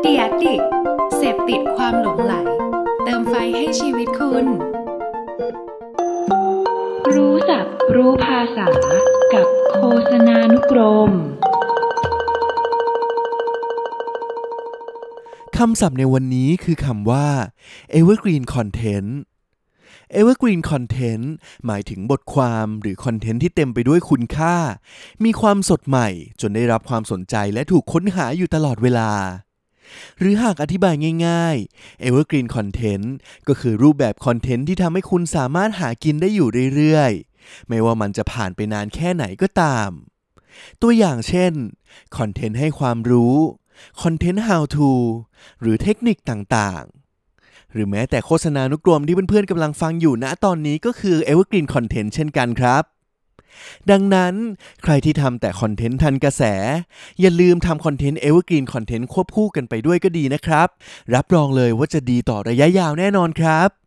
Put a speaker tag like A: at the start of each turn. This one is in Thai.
A: เดียดิกเสพติดความหลงไหล เติมไฟให้ชีวิตคุณ
B: รู้ศัพท์รู้ภาษากับโฆษณานุกรม
C: คำศัพท์ในวันนี้คือคำว่า evergreen content evergreen content หมายถึงบทความหรือคอนเทนต์ที่เต็มไปด้วยคุณค่า มีความสดใหม่จนได้รับความสนใจและถูกค้นหาอยู่ตลอดเวลา หรือหากอธิบายง่ายๆ evergreen content ก็คือรูปแบบคอนเทนต์ที่ทำให้คุณสามารถหากินได้อยู่เรื่อยๆ ไม่ว่ามันจะผ่านไปนานแค่ไหนก็ตาม ตัวอย่างเช่นคอนเทนต์ให้ความรู้คอนเทนต์ how to หรือเทคนิคต่างๆ หรือแม้แต่โฆษณานุกรมที่เพื่อนๆกำลังฟังอยู่ณตอนนี้ก็คือ evergreen content เช่นกันครับ ดังนั้นใครที่ทำแต่คอนเทนต์ทันกระแส อย่าลืมทำคอนเทนต์ evergreen content ควบคู่กันไปด้วยก็ดีนะครับ รับรองเลยว่าจะดีต่อระยะยาวแน่นอนครับ